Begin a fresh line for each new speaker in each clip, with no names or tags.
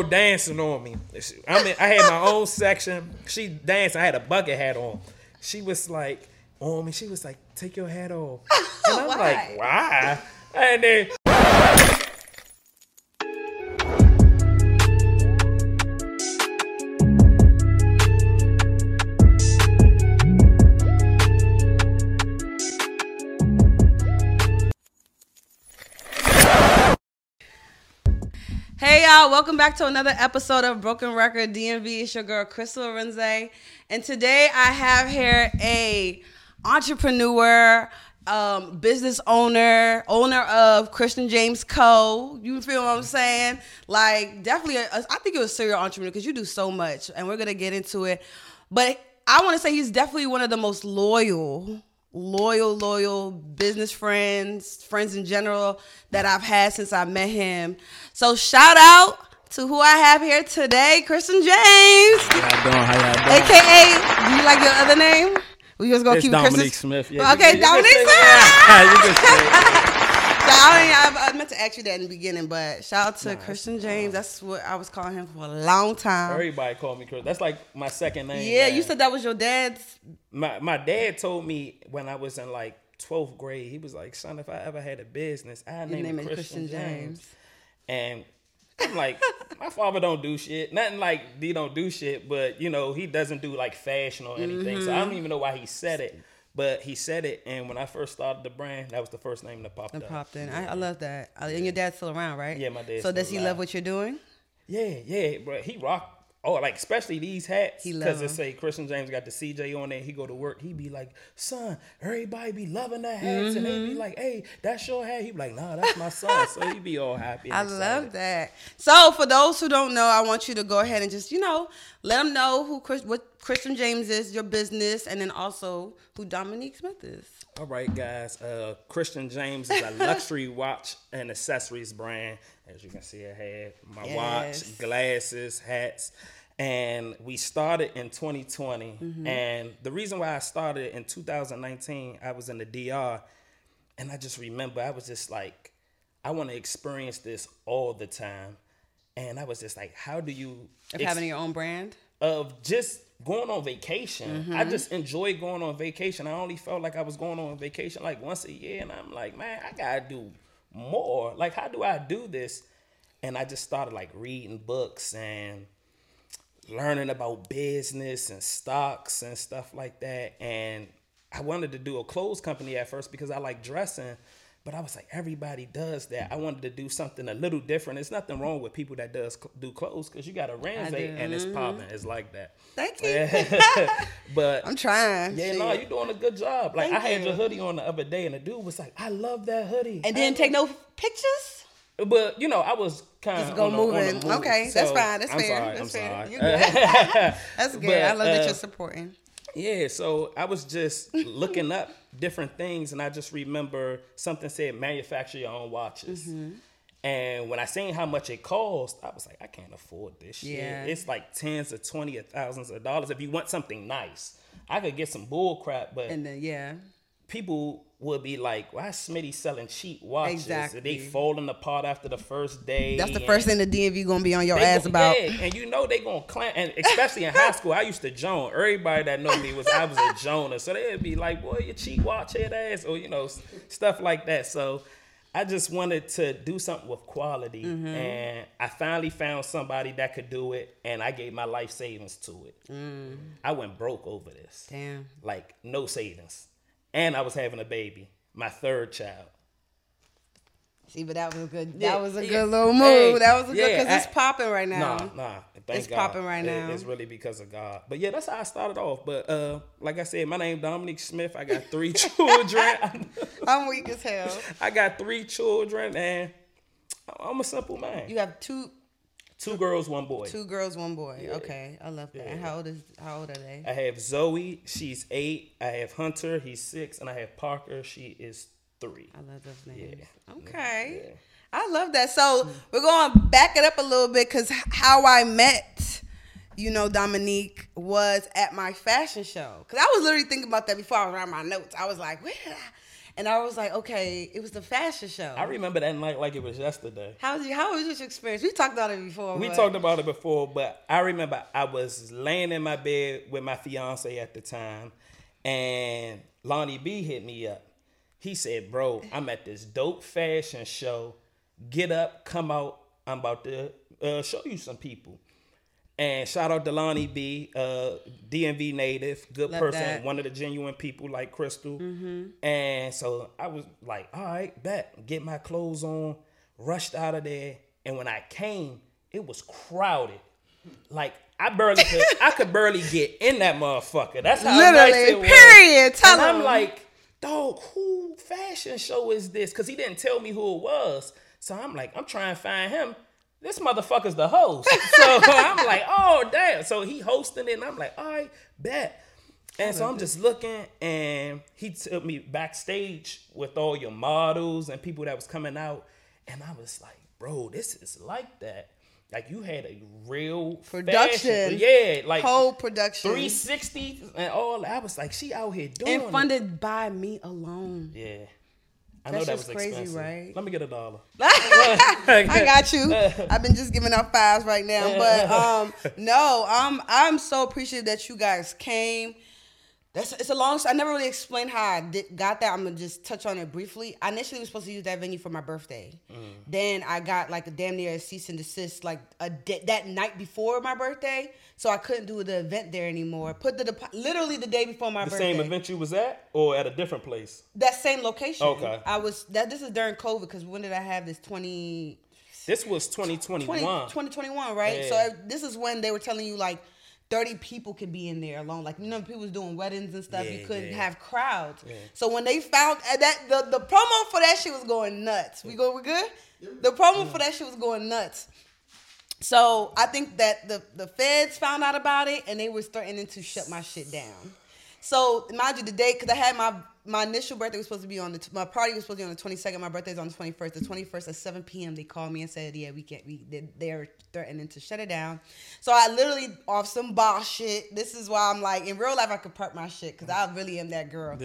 dancing on me. I mean, I had my own section. She danced. I had a bucket hat on. She was like on me. She was like, "Take your hat off." And I'm
Why?
like, "Why?" And then
y'all, welcome back to another episode of Broken Record DMV. It's your girl Crystal Arinze, and today I have here a entrepreneur, um, business owner, owner of Christian James Co. You feel what I'm saying? Like definitely, a, a- I think you're a serial entrepreneur because you do so much, and we're gonna get into it. But I want to say he's definitely one of the most loyal loyal, loyal business friends, friends in general that I've had since I met him. So shout out to who I have here today, Christian James,
how y'all doing? How y'all doing?
aka. Do you like your other name? We just gonna
It's
keep
Dominique
Christian
Smith. Yeah,
Okay,
you- you can
Dominique Smith.
you can say-
I, I, meant to ask you that in the beginning, but shout out to Christian James. That's what I was calling him for a long time.
Everybody called me Chris. That's like my second name.
Yeah,
man.
you said that was your dad's.
my my dad told me when I was in like 12th grade, he was like, "Son, if I ever had a business, I name,
name
it Christian,
Christian
James.
James.
And I'm like, my father don't do shit. Nothing like he don't do shit, but you know he doesn't do like fashion or anything. So I
Mm-hmm.
don't even know why he said it. But he said it, and when I first started the brand, that was the first name that popped
That
up.
popped in. I, I love that. Uh, And your dad's still around, right?
Yeah, my dad.
So does he love what you're doing?
Yeah, yeah, bro. He rock. Oh, like especially these hats because it say Christian James got the CJ on there. He go to work. He be like, "Son, everybody be loving the hats," and they
Mm-hmm.
be like, "Hey, that's your hat." He be like, "Nah, that's my son." so he be all happy. and
I
excited.
love that. So, for those who don't know, I want you to go ahead and just, you know, let them know who Chris, what Christian James is, your business, and then also who Dominique Smith is.
All right, guys. Uh, Christian James is a luxury watch and accessories brand. As you can see, I have my
Yes.
watch, glasses, hats, and we started in 2020.
Mm-hmm.
And the reason why I started in 2019, I was in the DR, and I just remember I was just like, I want to experience this all the time. And I was just like, how do you
Of
ex-
having your own brand.
of just going on vacation.
Mm-hmm.
I just enjoy going on vacation. I only felt like I was going on vacation like once a year, and I'm like, man, I gotta do more. Like, how do I do this? And I just started like reading books and learning about business and stocks and stuff like that. And I wanted to do a clothes company at first because I like dressing. But I was like, everybody does that. I wanted to do something a little different. There's nothing wrong with people that does do clothes because you got a Ramsey and it's popping. It's like that.
Thank you.
but
I'm trying.
yeah,
Shit.
no, you're doing a good job. Like
Thank
I had
you.
your hoodie on the other day, and the dude was like, "I love that hoodie."
and
I
then take no pictures?
But you know, I was kind of
Just go moving. Okay, that's fine. That's
I'm
fair.
Sorry,
That's
I'm
fair.
sorry.
You good. That's good. I
But,
love that
uh,
you're supporting.
Yeah, so I was just looking up different things, and I just remember something said manufacture your own watches.
Mm-hmm.
And when I seen how much it cost, I was like, I can't afford this shit.
Yeah.
It's like tens of twenty or thousands of dollars if you want something nice. I could get some bull crap, but
And then, yeah.
people would be like, "Why is Smitty selling cheap watches?
Exactly.
They falling apart after the first day."
That's the first thing the DMV to be on your ass
gon-
about.
Yeah, and you know they gonna clown, and especially in high school, I used to joan. Everybody that know me was I was a Jonah, so they'd be like, "Boy, you cheap watch head ass," or you know, stuff like that. So I just wanted to do something with quality,
Mm-hmm.
and I finally found somebody that could do it, and I gave my life savings to it.
Mm.
I went broke over this,
Damn.
like no savings, and I was having a baby, my third child.
See, but that was a good.
Yeah,
That was a
yeah.
good little move.
Hey,
that was a good
yeah,
because it's popping right now.
Nah, nah. Thank
It's
God.
popping right
It-
now.
It's really because of God. But yeah, that's how I started off. But uh, like I said, my name Dominique Smith. I got three children.
I'm weak as hell.
I got three children, and I'm a simple man.
You have two
Two girls, one boy.
two girls, one boy. Okay, I love that. And how old is how old are they?
I have Zoe. She's eight. I have Hunter. He's six, and I have Parker. She is three.
I love those names.
Yeah.
Okay.
Yeah.
I love that. So we're going to back it up a little bit because how I met, you know, Dominique was at my fashion show. Because I was literally thinking about that before I was writing my notes. I was like, where did I? And I was like, okay, it was the fashion show.
I remember that night like it was yesterday.
How was you, how was your experience? We talked about it before.
We
but-
talked about it before, but I remember I was laying in my bed with my fiance at the time, and Lonnie B hit me up. He said, "Bro, I'm at this dope fashion show. Get up, come out. I'm about to uh, show you some people." And shout out to Lonnie B, uh, DMV native, good
Love
person,
that.
one of the genuine people like Crystal. And so I was like, all right, bet, get my clothes on, rushed out of there. And when I came, it was crowded. Like I barely could, I could barely get in that motherfucker. That's how nice
Literally,
it was.
period. Tell
and I'm
him.
like, dog, who fashion show is this? Because he didn't tell me who it was. So I'm like, I'm trying to find him. This motherfucker's the host. So I'm like, oh damn. So he hosting it, and I'm like, all right, bet. And so I'm just looking, and he took me backstage with all your models and people that was coming out, and I was like, bro, this is like that. Like you had a real
Production.
fashion- yeah, like
whole production
360 and all. I was like, she out here doing it.
and
it.
funded by me alone.
Yeah. I
That's
know that
just
was
crazy,
expensive.
right?
Let me get a dollar.
I got you. I've been just giving out fives right now, but um, no, I'm I'm so appreciative that you guys came. That's it's a long. I never really explained how I did, got that. I'm gonna just touch on it briefly. I initially was supposed to use that venue for my birthday. Mm. Then I got like a damn near a cease and desist like a di- that night before my birthday, so I couldn't do the event there anymore. Put the depo- literally the day before my
The
birthday.
same event you was at, or at a different place?
That same location.
Okay.
I was that. This is during COVID because when did I have this twenty?
This was 2021.
20, 2021, right? So
Yeah.
this is when they were telling you like 30 people could be in there alone. Like you know, people was doing weddings and stuff. you couldn't
yeah.
have crowds. So when they found uh, that the, the promo for that shit was going nuts. We go, we good? The promo for that shit was going nuts. So I think that the the feds found out about it and they were starting to shut my shit down. So mind you, the day because I had my my initial birthday was supposed to be on the t- my party was supposed to be on the twenty second. My birthday's on the twenty first. The twenty first at seven p.m. They called me and said, "Yeah, we can't. We they- they're threatening to shut it down." So I literally off some boss shit. This is why I'm like in real life I could prep my shit because I really am that girl.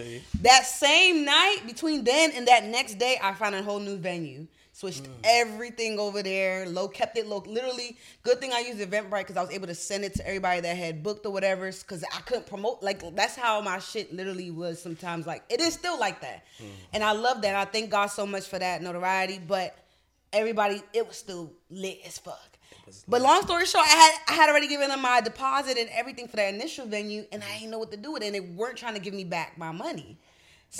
That same night between then and that next day, I found a whole new venue. Switched
Mm.
everything over there. Low kept it low. Literally, good thing I used Eventbrite because I was able to send it to everybody that had booked or whatever. Because I couldn't promote. Like that's how my shit literally was. Sometimes like it is still like that,
Mm.
and I love that. I thank God so much for that notoriety. But everybody, it was still lit as fuck. But long story short, I had I had already given them my deposit and everything for that initial venue, and I didn't know what to do with it. And they weren't trying to give me back my money.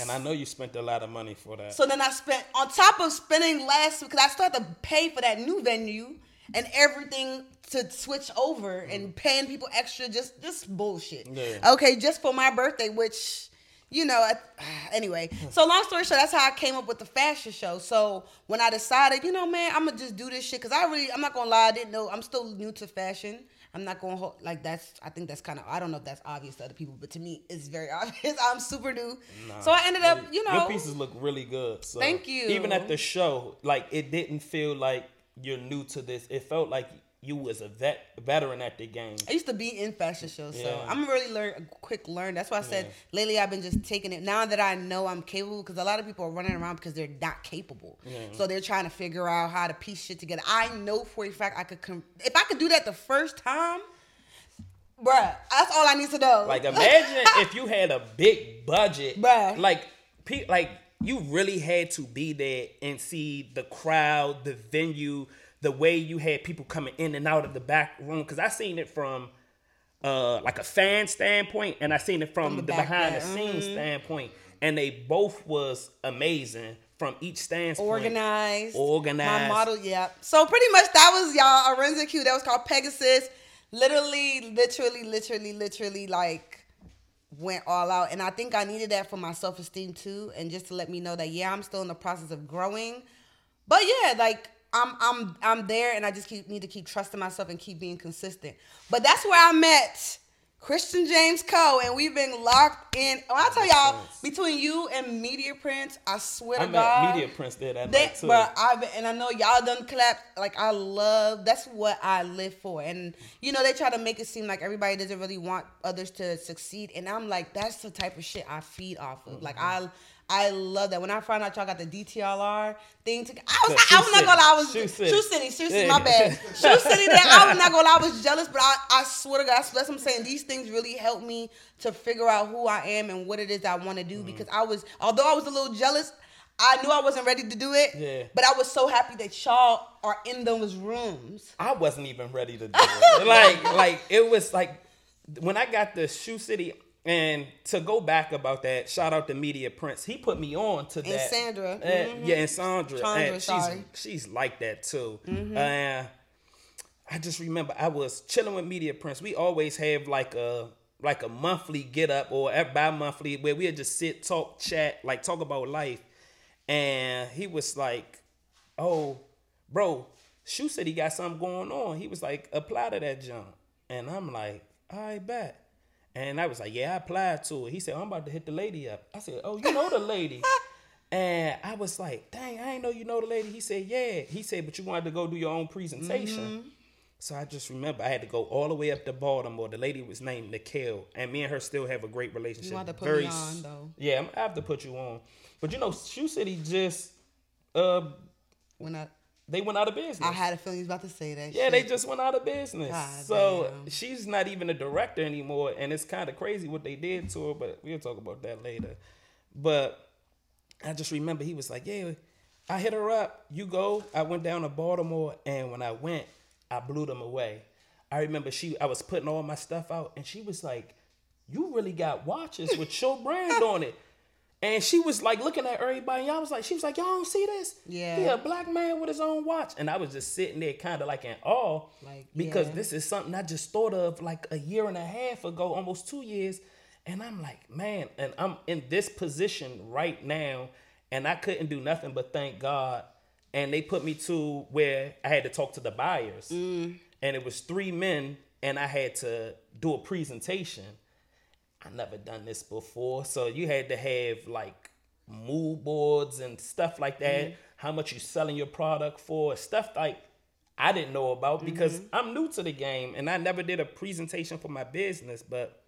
And I know you spent a lot of money for that.
So then I spent on top of spending less because I still had to pay for that new venue and everything to switch over and mm. paying people extra just just bullshit.
Yeah.
Okay, just for my birthday, which you know, I, anyway. Hmm. So long story short, that's how I came up with the fashion show. So when I decided, you know, man, I'm gonna just do this shit because I really, I'm not gonna lie, I didn't know. I'm still new to fashion. I'm not going to hold like that's. I think that's kind of. I don't know if that's obvious to other people, but to me, it's very obvious. I'm super new. so I ended up, you know,
Your pieces look really good. So
Thank you.
Even at the show, like it didn't feel like you're new to this. It felt like you was a vet veteran at the game.
I used to be in fashion shows, so
Yeah.
I'm really learn quick learn. That's why I said lately I've been just taking it now that I know I'm capable because a lot of people are running around because they're not capable. So they're trying to figure out how to piece shit together. I know for a fact I could com- if I could do that the first time, bruh. That's all I need to know.
Like imagine if you had a big budget,
Bruh.
Like, pe- like you really had to be there and see the crowd, the venue, the way you had people coming in and out of the back room. Because I seen it from uh like a fan standpoint, and I seen it from,
From the
the, behind
yeah.
the scenes standpoint, and they both was amazing from each standpoint.
organized,
Organized.
My model, yeah. So pretty much that was y'all Arinzeq. That was called Pegasus. Literally, literally, literally, literally, like went all out, and I think I needed that for my self esteem too, and just to let me know that yeah, I'm still in the process of growing. But yeah, like I'm I'm I'm there, and I just keep need to keep trusting myself and keep being consistent. But that's where I met. Christian James Co, and we've been locked in. When I tell y'all, between you and Media Prince, I swear
I
to
met
God,
Media Prince there that
they,
night too.
I've been, and I know y'all done clap. Like I love. That's what I live for. And you know they try to make it seem like everybody doesn't really want others to succeed. And I'm like, that's the type of shit I feed off of. Like mm-hmm. I, I love that. When I found out y'all got the DTLR thing, to, I was, I, I was not gonna lie, I was
City.
Shoe City,
City.
Shoe City, my bad. Shoe City, there, I was not gonna lie, I was jealous, but I, I swear to God, that's what I'm saying. These things really helped me to figure out who I am and what it is I want to
Mm-hmm.
do because I was, although I was a little jealous. I knew I wasn't ready to do it,
Yeah.
but I was so happy that y'all are in those rooms.
I wasn't even ready to do it. like, like it was like when I got the Shoe City, and to go back about that, shout out to Media Prince. He put me on to that.
Sandra.
Uh,
Mhm.
Yeah, and Sandra.
Sandra,
and she's
sorry. Mm-hmm.
she's like that too. Uh, I just remember I was chilling with Media Prince. We always have like a like a monthly get up or bi monthly where we'd just sit, talk, chat, like talk about life. And he was like, Oh, bro, Shoe City he got something going on. He was like, apply to that jump. And I'm like, I bet. And I was like, yeah, I applied to it. He said, I'm about to hit the lady up. I said, oh, you know the lady. and I was like, dang, I ain't know you know the lady. He said, yeah. He said, but you wanted to go do your own presentation. So I just remember I had to go all the way up to Baltimore. The lady was named Nikhil, and me and her still have a great relationship.
You want to put
Very
me on though.
Yeah, I'm- I have to put you on. But you know, Shoe City just uh
When I,
they went out of business.
I had a feeling he was about to say that.
Yeah,
shit.
they just went out of business.
God
so
damn.
she's not even a director anymore, and it's kind of crazy what they did to her. But we'll talk about that later. But I just remember he was like, "Yeah, I hit her up. You go." I went down to Baltimore, and when I went, I blew them away. I remember she, I was putting all my stuff out, and she was like, "You really got watches with your brand on it." And she was like looking at everybody. I was like, she was like, y'all don't see this?
Yeah.
He a black man with his own watch. And I was just sitting there kind of like in awe.
Like,
because
yeah.
this is something I just thought of like a year and a half ago, almost two years. And I'm like, man, and I'm in this position right now. And I couldn't do nothing but thank God. And they put me to where I had to talk to the buyers.
Mm.
And it was three men, and I had to do a presentation. I never done this before. So you had to have like mood boards and stuff like that. How much you selling your product for? Stuff like I didn't know about because I'm new to the game and I never did a presentation for my business, but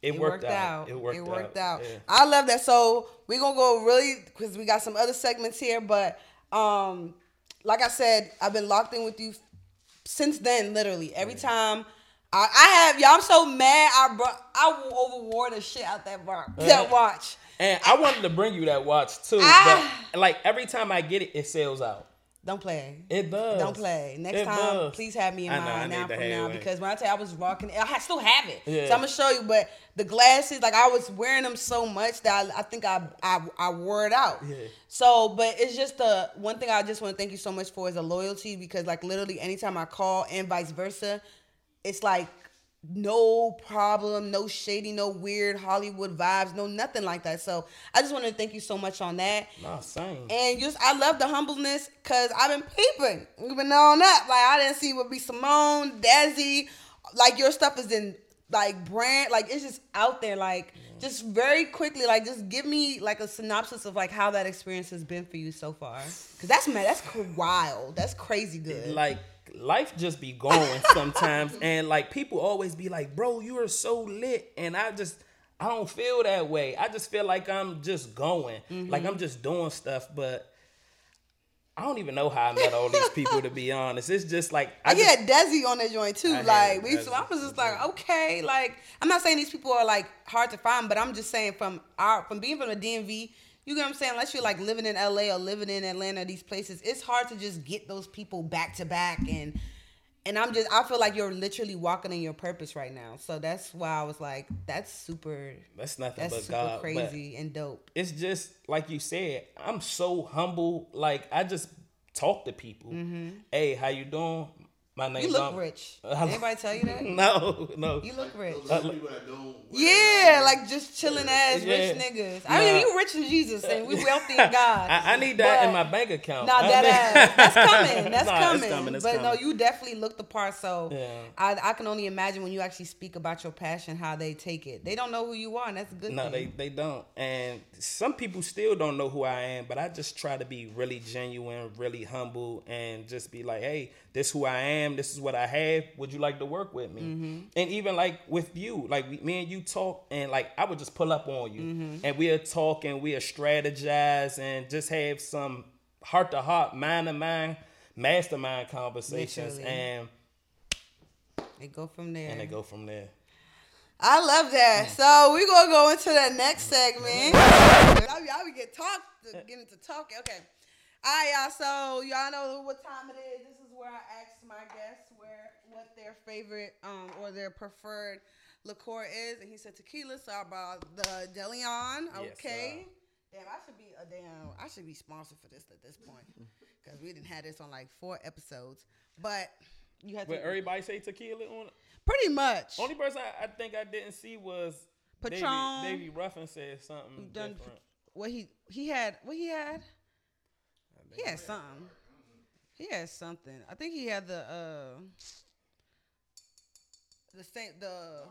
it,
It
worked, out. It worked,
It worked
out.
out.
Yeah.
I love that. So we're gonna go really because we got some other segments here, but um, like I said, I've been locked in with you since then. Literally every time I, I have y'all. I'm so mad. I brought I overwore the shit out that bar
Uh-huh.
watch.
And I wanted to bring you that watch too,
Ah.
but like every time I get it, it sells out.
Don't play.
It does.
Don't play. Next
It
time,
does.
please have me in
I
mind now from now because when I tell you I was rocking, I still have it.
Yeah.
So I'm gonna show you. But the glasses, like I was wearing them so much that I, I think I, I I wore it out.
Yeah.
So, but it's just the one thing I just want to thank you so much for is the loyalty because like literally anytime I call and vice versa, it's like no problem, no shady, no weird Hollywood vibes, no nothing like that. So I just want to thank you so much on that.
Nah, same.
And just I love the humbleness because I've been peeping. You've been on up. Like I didn't see what be Simone, Desi. Like your stuff is in like brand, like it's just out there. Like just very quickly, like just give me like a synopsis of like how that experience has been for you so far. Cause that's man, that's wild. That's crazy good.
like life just be going sometimes. And like people always be like bro you are so lit. And i just i don't feel that way. I just feel like i'm just going. Like mm-hmm. i'm just doing stuff but i don't even know how i met all these people to be honest. It's just like i
I
just,
had Desi on that joint too.
I
Like we, so I was just like, okay, like I'm not saying these people are like hard to find, but I'm just saying from our from being from the DMV, you get what I'm saying. Unless you're like living in LA or living in Atlanta, these places, it's hard to just get those people back to back and. And I'm just, I feel like you're literally walking in your purpose right now. So that's why I was like, that's super,
that's nothing
that's
but
super
god
crazy and dope.
it's just like you said i'm so humble like i just talk to people mm-hmm. hey how you doing my name.
You look rich. Did anybody tell you that?
no no
You look rich.
Those people that don't.
Yeah, like just chilling ass
Yeah.
rich niggas. I mean,
Nah.
you rich in Jesus and we wealthy in God.
I, I need that in my bank account
Nah, that
need-
ass. That's coming. That's
Nah, it's
coming.
coming, it's
but no, you definitely look the part. So
Yeah.
I, I can only imagine when you actually speak about your passion, how they take it. They don't know who you are, and that's a good
No, they, they don't. And some people still don't know who I am, but I just try to be really genuine, really humble, and just be like, hey, this who I am. This is what I have. Would you like to work with me?
Mm-hmm.
And even like with you, like me and you talk, and like I would just pull up on you,
Mm-hmm.
and we'll talk and we'll strategize and just have some heart to heart, mind to mind, mastermind conversations,
Literally.
and
They go from there.
and they go from there.
I love that. So we're gonna go into the next segment. y'all, y'all we get talk get into talking. Okay. All right, y'all. So y'all know what time it is. Where I ask my guests where what their favorite um or their preferred liqueur is, and he said tequila. So I brought the Deleon.
Yes,
Okay. Damn, I should be a damn. I should be sponsored for this at this point because we didn't have this on like four episodes. But you had to
But everybody say tequila on it.
pretty much.
Only person I, I think I didn't see was
Patron.
Davey Ruffin said something
done
different.
what he he had what he had he had something he had something. I think he had the uh the same the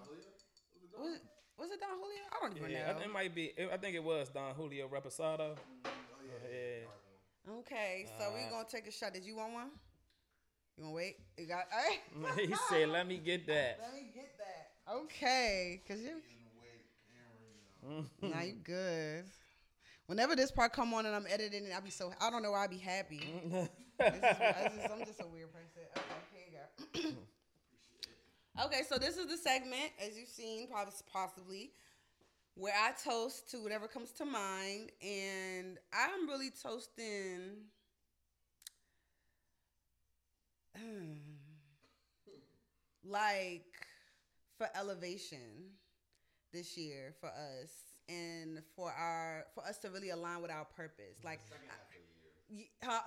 was it was it don julio? I don't even
Yeah,
know.
think it might be. I think it was Don Julio Reposado. Oh, Yeah.
okay so
we're
gonna take a shot. Did you want one? You wanna wait? You got all right
he said, "Let me get that."
let me get that. Okay because you now you good. Whenever this part come on and i'm editing it i'll be so i don't know why i'll be happy. This is, I just, I'm just a weird person. Okay, here you go. okay, so this is the segment, as you've seen, possibly, where I toast to whatever comes to mind, and I'm really toasting. Hmm, like for elevation this year for us and for our for us to really align with our purpose like Ye- huh,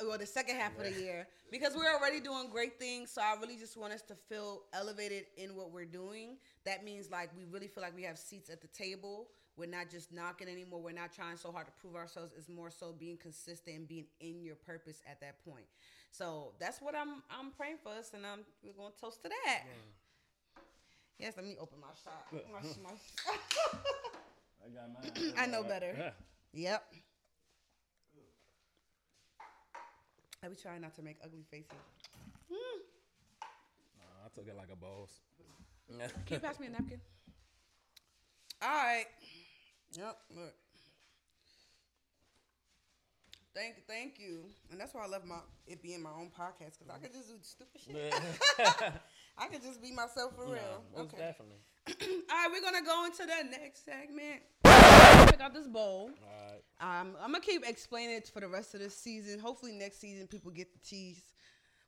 well, the second half of the year because we're already doing great things. So I really just want us to feel elevated in what we're doing. That means like we really feel like we have seats at the table. We're not just knocking anymore. We're not trying so hard to prove ourselves. It's more so being consistent and being in your purpose at that point. So that's what I'm I'm praying for us, and I'm we're gonna toast to that. Yes, let me open my shot. My- my-
I got mine.
I know better.
Yeah.
Yep. I be trying not to make ugly faces. Hmm.
Nah, I took it like a boss.
Can you pass me a napkin? All right. Yep. Look. Thank you, thank you, and that's why I love my it being my own podcast because I could just do stupid shit. I could just be myself for real.
Nah, most
okay.
definitely.
All right, we're gonna go into the next segment. Pick out this bowl.
All right.
Um, I'm gonna keep explaining it for the rest of the season. Hopefully, next season people get the tease,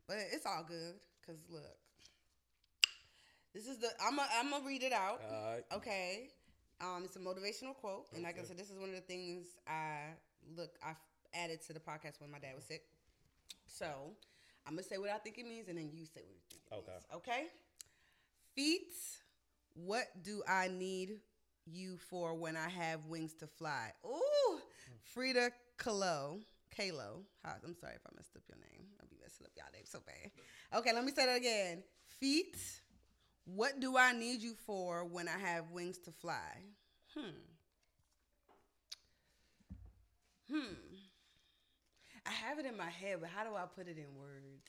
but it's all good. Cause look, this is the I'm gonna I'm gonna read it out.
Right.
Okay. Um, it's a motivational quote, and like I said, this is one of the things I look I added to the podcast when my dad was sick. So I'm gonna say what I think it means, and then you say what you think it
Okay.
means. Okay. Feet. What do I need you for when I have wings to fly? Ooh, Frida Kahlo. Kalo. I'm sorry if I messed up your name. I'll be messing up y'all name so bad. Okay, let me say that again. Feet. What do I need you for when I have wings to fly? Hmm. Hmm. I have it in my head, but how do I put it in words?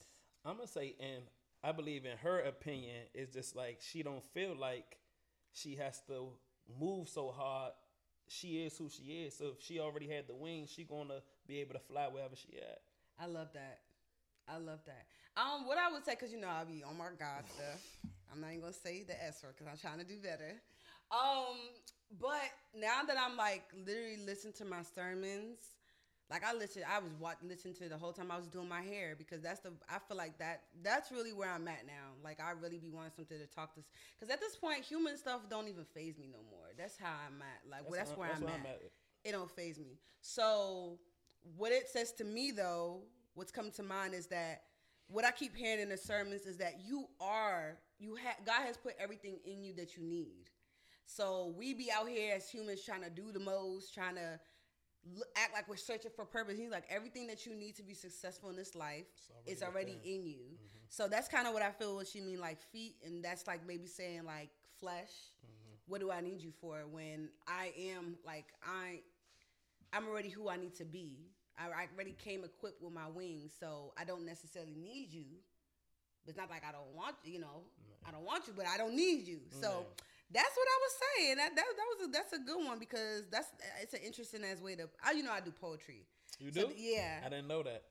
I'm gonna say, and I believe in her opinion, it's just like she don't feel like she has to move so hard. She is who she is. So if she already had the wings, she gonna be able to fly wherever she at.
I love that. I love that. Um, what I would say, cause you know I'll be on my God stuff. I'm not even gonna say the S word, cause I'm trying to do better. Um, but now that I'm like literally listening to my sermons, like I listen, I was watching, listening to the whole time I was doing my hair because that's the I feel like that that's really where I'm at now. Like I really be wanting something to talk to, cause at this point, human stuff don't even phase me no more. That's how I'm at. Like well, that's, where I'm,
what
at it don't phase me. So what it says to me though, what's coming to mind is that what I keep hearing in the sermons is that you are you have God has put everything in you that you need. So we be out here as humans trying to do the most, trying to act like we're searching for purpose. He's like everything that you need to be successful in this life is
already
already
within.
in you. So that's kind of what I feel what she mean like feet, and that's like maybe saying like flesh. What do I need you for when I am like I I'm already who I need to be. I, I already came equipped with my wings, so I don't necessarily need you But it's not like I don't want you know I don't want you, but I don't need you. So that's what I was saying. That that, that was a, that's a good one because that's it's an interesting as way to. I you know I do poetry.
You
So,
do?
yeah.
I didn't know that.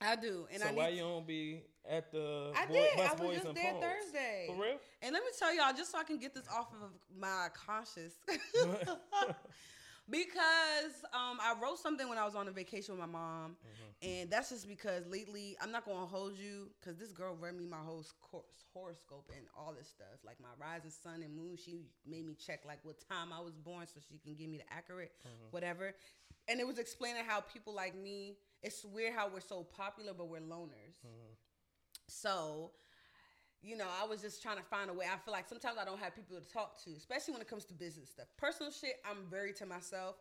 I do, and
so
I
why you don't be at the
I
Boy-
did. I was just there
Poems?
Thursday.
For real?
And let me tell y'all, just so I can get this off of my conscious, because um, I wrote something when I was on a vacation with my mom,
Mm-hmm.
and that's just because lately I'm not gonna hold you, because this girl read me my whole sco- horoscope and all this stuff, like my rising sun and moon. She made me check like what time I was born, so she can give me the accurate
Mm-hmm.
whatever. And it was explaining how people like me. It's weird how we're so popular, but we're loners.
Mm-hmm.
So, you know, I was just trying to find a way. I feel like sometimes I don't have people to talk to, especially when it comes to business stuff. Personal shit, I'm very to myself.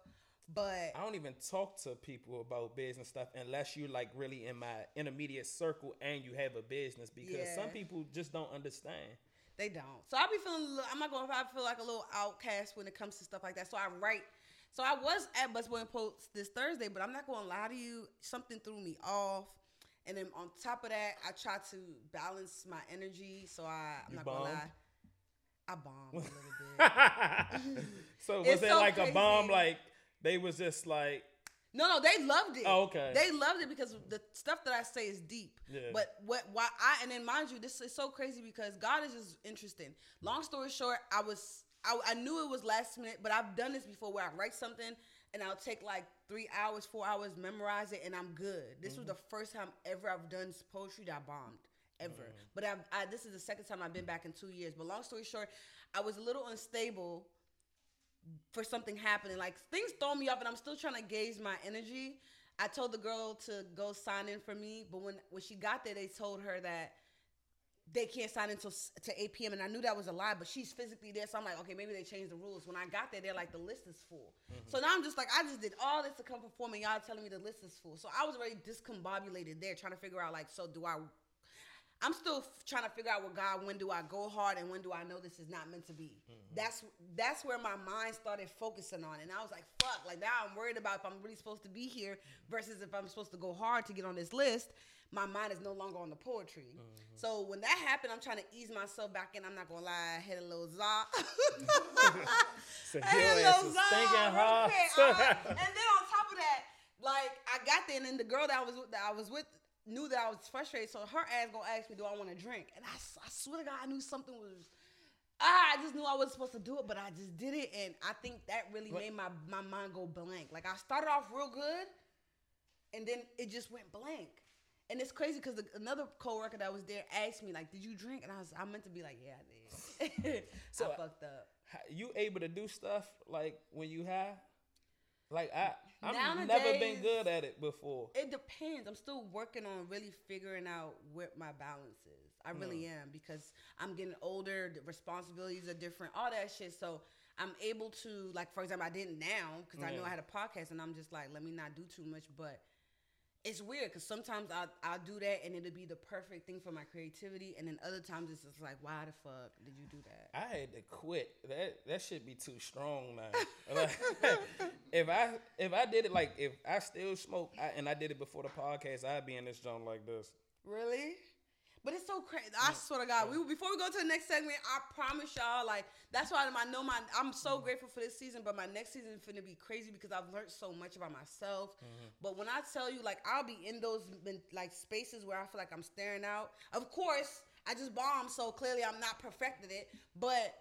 But
I don't even talk to people about business stuff unless you're like really in my intermediate circle and you have a business because
Yeah.
some people just don't understand.
they don't. So I be feeling. A little, I'm not gonna. I feel like a little outcast when it comes to stuff like that. So I write. So I was at Busboy and Poets this Thursday, but I'm not gonna lie to you. Something threw me off. And then on top of that, I try to balance my energy. So I, I'm
You
not
bombed?
gonna lie. I bombed a little bit.
So was
It's
it
so
like a bomb? Like they was just like
No, no, they loved it.
Oh, okay.
They loved it because the stuff that I say is deep.
Yeah.
But what why I and then mind you, this is so crazy because God is just interesting. Long story short, I was I, I knew it was last minute, but I've done this before where I write something and I'll take like three hours, four hours, memorize it, and I'm good. This was mm-hmm. the first time ever I've done poetry that I bombed. Ever, mm-hmm. but I've, I, this is the second time I've been back in two years. But long story short, I was a little unstable for something happening. Like things throw me off, and I'm still trying to gauge my energy. I told the girl to go sign in for me, but when when she got there, they told her that they can't sign until to 8 p.m. And I knew that was a lie, but she's physically there, so I'm like, okay, maybe they changed the rules. When I got there, they're like, the list is full. Mm-hmm. So now I'm just like, I just did all this to come perform, and y'all telling me the list is full. So I was already discombobulated there, trying to figure out like, so do I I'm still f- trying to figure out with God when do I go hard and when do I know this is not meant to be. Mm-hmm. That's that's where my mind started focusing on, and I was like, "Fuck!" Like now I'm worried about if I'm really supposed to be here versus if I'm supposed to go hard to get on this list. My mind is no longer on the poetry. So when that happened, I'm trying to ease myself back in. I'm not gonna lie, I hit a little za.
so
I had a little za
stinking
real
hot.
quick. Uh, and then on top of that, like I got there, and then the girl that I was with, that I was with knew that I was frustrated, so her ass gonna ask me, "Do I want to drink?" And I, I swear to God, I knew something was. Ah, I just knew I wasn't supposed to do it, but I just did it, and I think that really made my my mind go blank. Like I started off real good, and then it just went blank. And it's crazy because another coworker that was there asked me, like, "Did you drink?" And I was, I meant to be like, "Yeah, I did."
So-
I fucked up.
You able to do stuff like when you high? Like I, I've never been good at it before.
It depends. I'm still working on really figuring out what my balance is. I really hmm. am because I'm getting older. The responsibilities are different. All that shit. So I'm able to, like, for example, I didn't now because I know I had a podcast, and I'm just like, let me not do too much. But it's weird because sometimes I I do that, and it'll be the perfect thing for my creativity, and then other times it's just like, why the fuck did you do that?
I had to quit. That that should be too strong now. Like, if I if I did it like if I still smoke I, and I did it before the podcast, I'd be in this joint like this.
Really? But it's so crazy. I swear to God, we before we go to the next segment, I promise y'all, like that's why I know my. I'm so mm-hmm. grateful for this season, but my next season is gonna be crazy because I've learned so much about myself. Mm-hmm. But when I tell you, like I'll be in those like spaces where I feel like I'm staring out. Of course, I just bombed, so clearly I'm not perfected it, but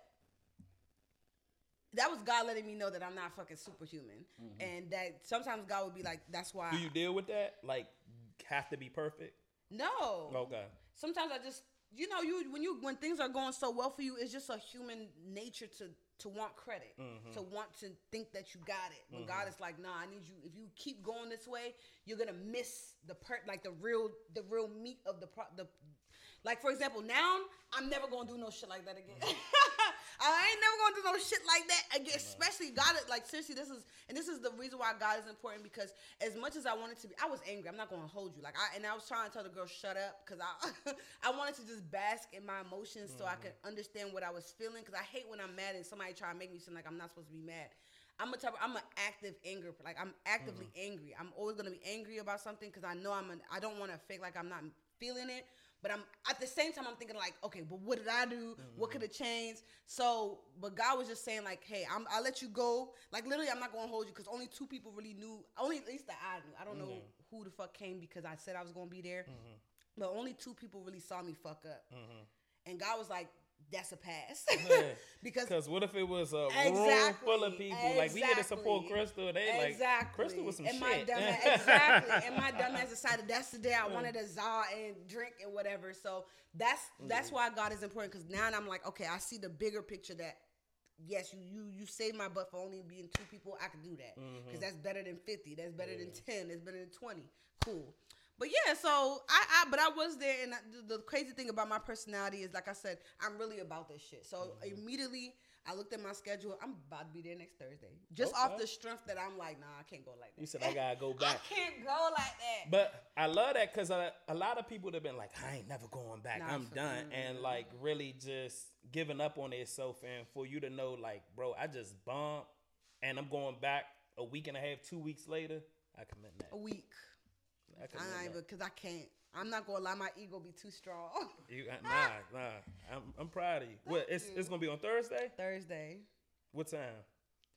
that was God letting me know that I'm not fucking superhuman, mm-hmm. and that sometimes God would be like, "That's why."
Do you deal with that? Like have to be perfect?
no.
Okay.
Sometimes I just you know you when you when things are going so well for you, it's just a human nature to to want credit, mm-hmm. to want to think that you got it. But God mm-hmm. is like, nah, I need you. If you keep going this way, you're gonna miss the part, like the real the real meat of the pro the like for example now I'm never gonna do no shit like that again. Mm-hmm. I ain't never gonna do no shit like that again. Especially God, like seriously, this is and this is the reason why God is important because as much as I wanted to be, I was angry. I'm not gonna hold you. Like I and I was trying to tell the girl shut up because I I wanted to just bask in my emotions so I mm-hmm. could understand what I was feeling. Because I hate when I'm mad and somebody try to make me seem like I'm not supposed to be mad. I'm a type. Of, I'm an active anger. Like I'm actively mm-hmm. angry. I'm always gonna be angry about something because I know I'm. An, I don't want to fake like I'm not feeling it. But I'm at the same time I'm thinking like, okay, but what did I do?
Mm-hmm.
What could have changed? So, but God was just saying like, hey, I'm I'll let you go. Like literally, I'm not gonna hold you because only two people really knew. Only at least that I knew. I don't know
Mm-hmm.
who the fuck came because I said I was gonna be there. But only two people really saw me fuck up. And God was like, that's a pass. Because
Because what if it was a room full of people? Like we had to support Crystal. They like. Crystal was some
and
shit.
My dumb ass, exactly. And my dumb ass decided that's the day I wanted to za and drink and whatever. So that's that's why God is important because now I'm like, okay, I see the bigger picture that yes, you you you saved my butt for only being two people. I can do that mm-hmm. because that's better than fifty. That's better than ten. That's better than twenty. Cool. But yeah, so I, I but I was there, and I, the, the crazy thing about my personality is, like I said, I'm really about this shit. So mm-hmm. immediately I looked at my schedule. I'm about to be there next Thursday, just off the strength that I'm like, nah, I can't go like that.
You said I gotta go back.
I can't go like that.
But I love that because a, a lot of people have been like, I ain't never going back.
Nah,
I'm done. And like really just giving up on themselves. And for you to know, like, bro, I just bumped and I'm going back a week and a half, two weeks later. I commend that.
a week.
I
I
commend
ain't
that.
because I can't. I'm not gonna lie, my ego be too strong.
You, nah, nah. I'm, I'm proud of you. What? It's, it's gonna be on Thursday.
Thursday,
What time?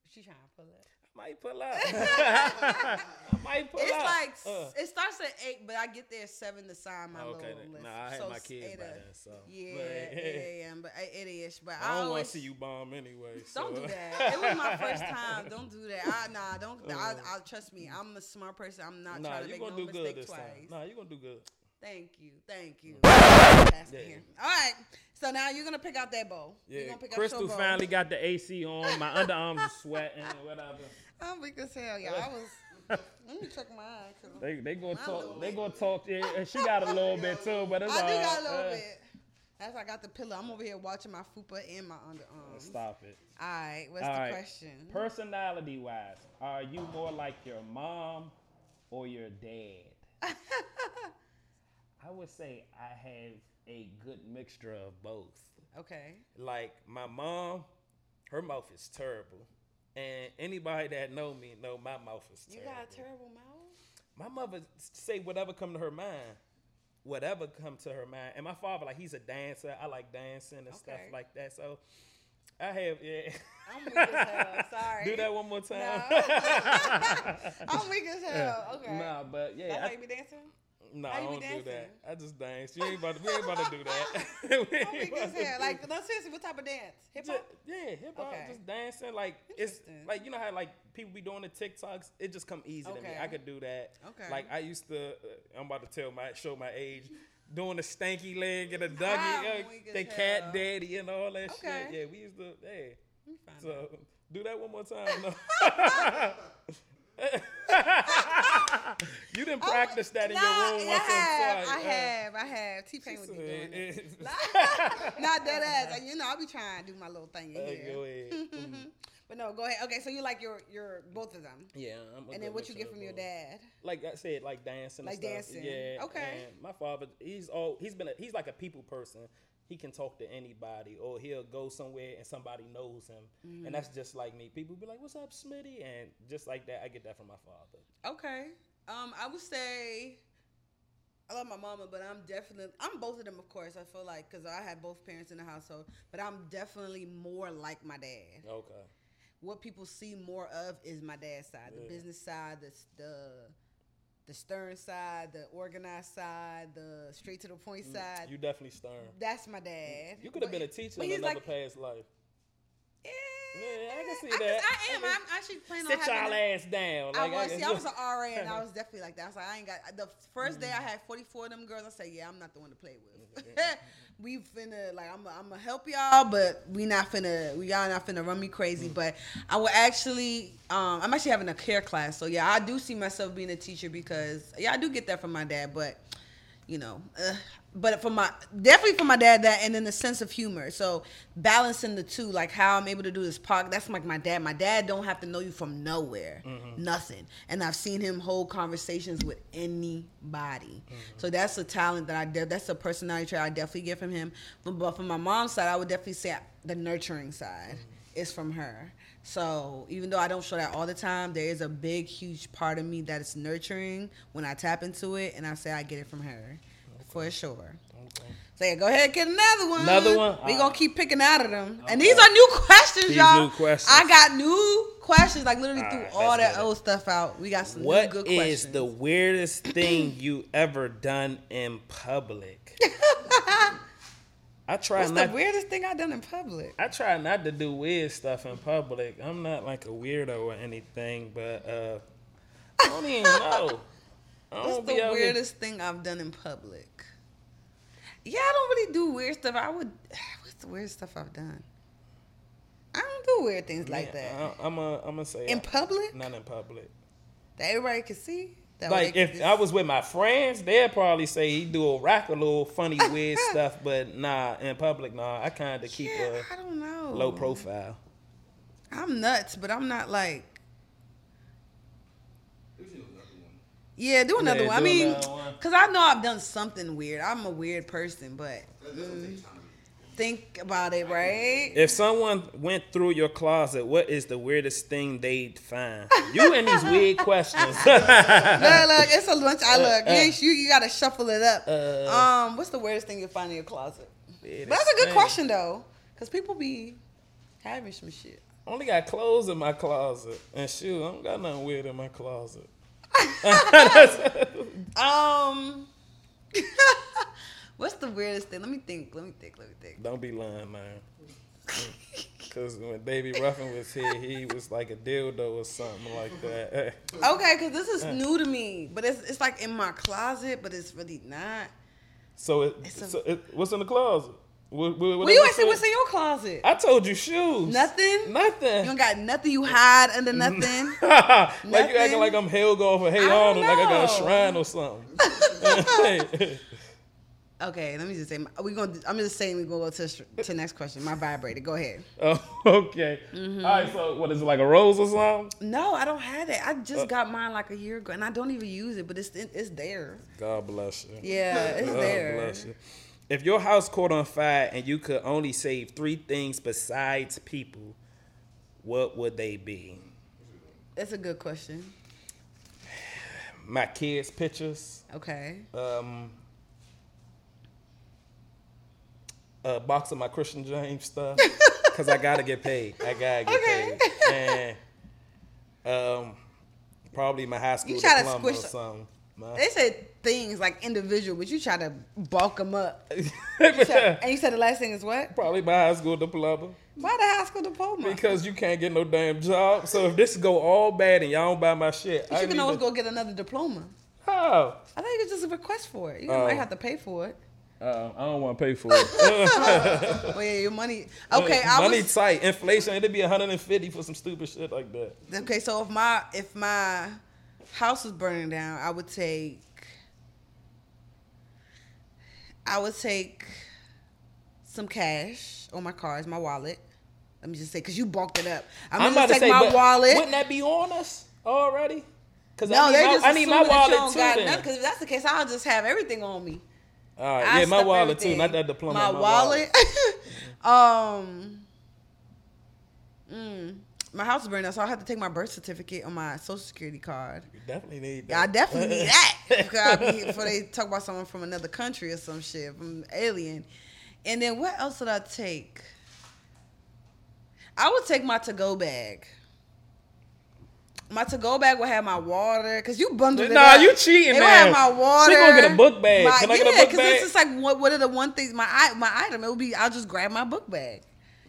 she trying to pull it.
I might pull up. I might pull
It's
up.
like
Uh.
it starts at eight, but I get there at seven to sign my
Okay,
little list.
Nah, I had
So
my kids by then, so.
Yeah, eight a.m. But eight ish. But
I don't want
always,
to see you bomb anyway.
Don't
so.
do that. It was my first time. Don't do that. I, nah, don't. I, I, trust me. I'm a smart person. I'm not
Nah,
trying to make no
do
mistake twice.
time. Nah, you gonna do good.
Thank you. Thank you.
Yeah.
All right. So now you're gonna pick out that bow. You're
Yeah,
gonna pick
Crystal finally got the AC on. My underarms are sweating, whatever.
I'm weak as hell, y'all. I was. Let me check. 'cause
They they gonna talk. They gonna talk. Yeah, and she got a little bit too, but it's
I do
all
got a little
uh,
bit. That's why I got the pillow. I'm over here watching my fupa and my underarms.
Stop it.
All right. What's
All
the
right.
question?
Personality wise, are you more like your mom or your dad? I would say I have a good mixture of both.
okay.
Like my mom, her mouth is terrible, and anybody that know me know my mouth is
You
terrible.
got a terrible mouth.
my mother say whatever come to her mind whatever come to her mind and my father like he's a dancer i like dancing and stuff like that so i have yeah
I'm weak as hell. Sorry.
do that one more time
I'm weak as hell. Okay.
nah but yeah
That's
I,
how you be dancing? How
I don't do that i just dance you ain't about to, we ain't about to do that We ain't about to
hell. Like, no, seriously, what type of dance? Hip hop?
yeah, hip hop,
Okay.
just dancing. Like it's like you know how like people be doing the TikToks. It just come easy to me. I could do that.
Okay.
Like I used to. Uh, I'm about to tell my show my age. Doing the stanky leg and the Dougie, uh,
weak as
the
hell.
cat daddy and all that
Okay.
shit. Yeah, we used to. Hey, so
out.
do that one more time. No. you didn't practice that in
Nah,
your room.
I have. I have, I have. T Pain would be doing it. Not that ass. You know, I'll be trying to do my little thing in
Uh,
here.
go ahead. Mhm.
But no, go ahead. Okay, so you like your your both of them.
Yeah, I'm
And then what you get from your dad?
like I said, like dancing,
Like
and stuff.
dancing.
Yeah.
Okay.
My father, he's all he's been. A, he's like a people person. He can talk to anybody, or he'll go somewhere and somebody knows him,
Mm-hmm.
and that's just like me. People be like, "What's up, Smitty?" And just like that, I get that from my father.
Okay. Um, I would say I love my mama, but I'm definitely I'm both of them, of course. I feel like because I have both parents in the household, but I'm definitely more like my dad.
Okay.
What people see more of is my dad's side, the business side, the the the stern side, the organized side, the straight to the point side.
You definitely stern.
That's my dad.
You could have been a teacher in another
like-
past life.
Yeah,
Yeah, I can see
I,
that.
I am.
I
I'm actually planning on
Sit
having.
y'all ass down.
I
Like,
was.
can
See, I was an RA, and I was definitely like that. I was like, I ain't got. The first day I mm-hmm. had 44 of them girls. I said, yeah, I'm not the one to play with. Mm-hmm. we finna like, I'm. I'm gonna help y'all, but we not finna. We y'all not finna run me crazy. Mm. But I will actually. Um, I'm actually having a care class, so yeah, I do see myself being a teacher because yeah, I do get that from my dad, but you know, uh, but for my definitely for my dad that and then the sense of humor. So balancing the two, like how I'm able to do this podcast. That's like my dad. My dad don't have to know you from nowhere, mm-hmm. nothing. And I've seen him hold conversations with anybody. Mm-hmm. So that's a talent that I de- that's a personality trait I definitely get from him. But, but from my mom's side, I would definitely say the nurturing side mm-hmm. is from her. So even though I don't show that all the time, there is a big, huge part of me that is nurturing when I tap into it, and I say I get it from her, for sure. So yeah, go ahead and get another one.
Another one?
We
Ah.
gonna keep picking out of them. And these are new questions,
These
y'all.
new questions.
I got new questions. Like literally
All
threw
right,
all that
it.
old stuff out. We got some new
What
good
is
questions.
the weirdest thing you ever done in public? I try
What's
not.
the weirdest thing I've done in public?
I try not to do weird stuff in public. I'm not like a weirdo or anything, but uh, I don't even know. I
What's the
be out here-
weirdest thing I've done in public? Yeah, I don't really do weird stuff. I would. What's the weirdest stuff I've done? I don't do weird things like that
I, I'm a, I'm gonna say
in public
not in public.
that everybody can see. That
Like if I was with my friends, they'd probably say he do a rack a little funny weird stuff, but nah, in public, nah, I kind of keep
yeah, I don't know.
a low profile.
I'm nuts, but I'm not like. Yeah, do another
Yeah,
one. I
do
mean,
another one.
cause I know I've done something weird. I'm a weird person, but mm, think about it, right?
If someone went through your closet, what is the weirdest thing they'd find? You and these weird questions.
look, look, it's a lunch. I look.
uh,
you, you, you gotta shuffle it up.
Uh,
um, what's the weirdest thing you find in your closet? But that's a good
thing.
question though, cause people be having some shit.
Only got clothes in my closet and shoes. I don't got nothing weird in my closet.
Um, what's the weirdest thing? Let me think. Let me think. Let me think.
Don't be lying, man. Because when Davy Ruffin was here, he was like a dildo or something like that.
Okay, because this is new to me, but it's it's like in my closet, but it's really not.
So, it,
It's a-
so it, what's in the closet? What, what,
Well, you say what's in your closet.
I told you shoes.
Nothing? Nothing. You
Nothing.
don't got nothing you hide under nothing.
like you acting like I'm Helga off or Hey Arnold, like I got a shrine or something.
okay, let me just say we gonna. I'm just saying we gonna go to to next question. My vibrator. Go ahead.
oh, okay.
Mm-hmm.
All right. So, what is it like a rose or something?
No, I don't have it. I
Uh.
just got mine like a year ago, and I don't even use it, but it's it's there.
God bless you.
Yeah, it's there.
God
there.
bless you. If your house caught on fire and you could only save three things besides people, what would they be?
That's a good question.
My kids' pictures,
Okay.
um, a box of my Christian James stuff, because I gotta get paid. I gotta get
Okay.
paid. And um, probably my high school
You try to
diploma or
squish-
something. My-
They said things like individual, but you try to bulk them up. You try- and you said the last thing is what?
probably my high school diploma.
Why the high school diploma?
Because you can't get no damn job. So if this go all bad and y'all don't buy my shit,
you
I
can
need
always
to-
go get another diploma.
How?
I think it's just a request for it. You
Oh.
might have to pay for it.
Uh, I don't want to pay for it.
Well, yeah, your money. Okay, I
money
was.
tight. Inflation. It'd be 150 for some stupid shit like that.
Okay, so if my if my house was burning down, I would take. I would take some cash on my cards, my wallet. Let me just say, cause you bulked it up. I'm,
I'm
gonna
about to
take
say,
my wallet.
wouldn't that be on us already? Because
no,
I need, my,
just
I need my
assume that you don't
too.
got nothing. Cause if that's the case, I'll just have everything on me.
All right,
I
yeah, my wallet too, not that diploma.
My,
my
wallet. um. Mm, my house is burning down, so I have to take my birth certificate on my social security card.
You definitely need
Yeah, I definitely need that. Because I be, before they talk about someone from another country or some shit, from alien. And then what else would I take? I would take my to go bag. My to go bag will have my water, cause you bundled it
Nah, you cheating,
It would
man.
have my water.
She gonna get a book bag.
My-
Can I get a
yeah,
book
'cause
bag?
it's just like what, what are the one things my my item? It would be I'll just grab my book bag.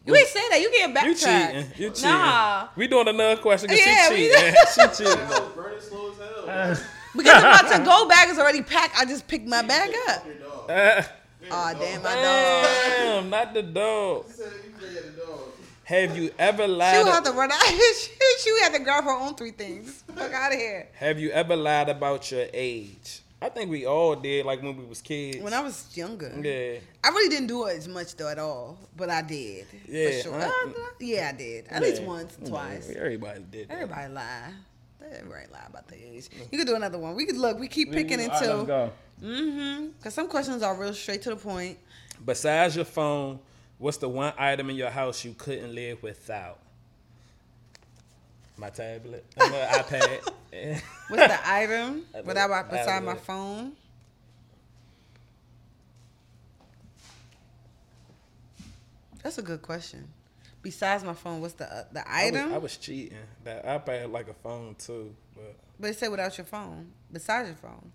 You ain't say that. You get back.
You cheating. You cheating.
Nah,
We doing another question because
Yeah,
she
we-
cheating. she cheating. though.
Burning slow as hell.
because if my to go bag is already packed, I just pick my bag up.
Your dog.
Uh,
Oh damn, my dog.
damn, not the dog.
He said you play the dog.
Have you ever
She
lied?
would have to run out. she, she would have to grab her own three things. Fuck out of here.
Have you ever lied about your age? I think we all did, like when we was kids.
When I was younger,
yeah,
I really didn't do it as much though at all, but I did.
Yeah,
for sure.
I-
Uh, yeah, I did at least
Yeah.
once,
Yeah,
twice.
Everybody did. that.
Everybody lie. Everybody lie about the age. You could do another one. We could look. We keep
We-
picking
all right, let's
into.
go.
Mm-hmm. Because some questions are real straight to the point.
Besides your phone, what's the one item in your house you couldn't live without? My tablet, my iPad.
What's the item?
I
What about
don't-
beside
I
my phone? That's a good question. Besides my phone, what's the uh, the
I was,
item?
I was cheating. That iPad had like a phone too, but
but it said without your phone. Besides your phone.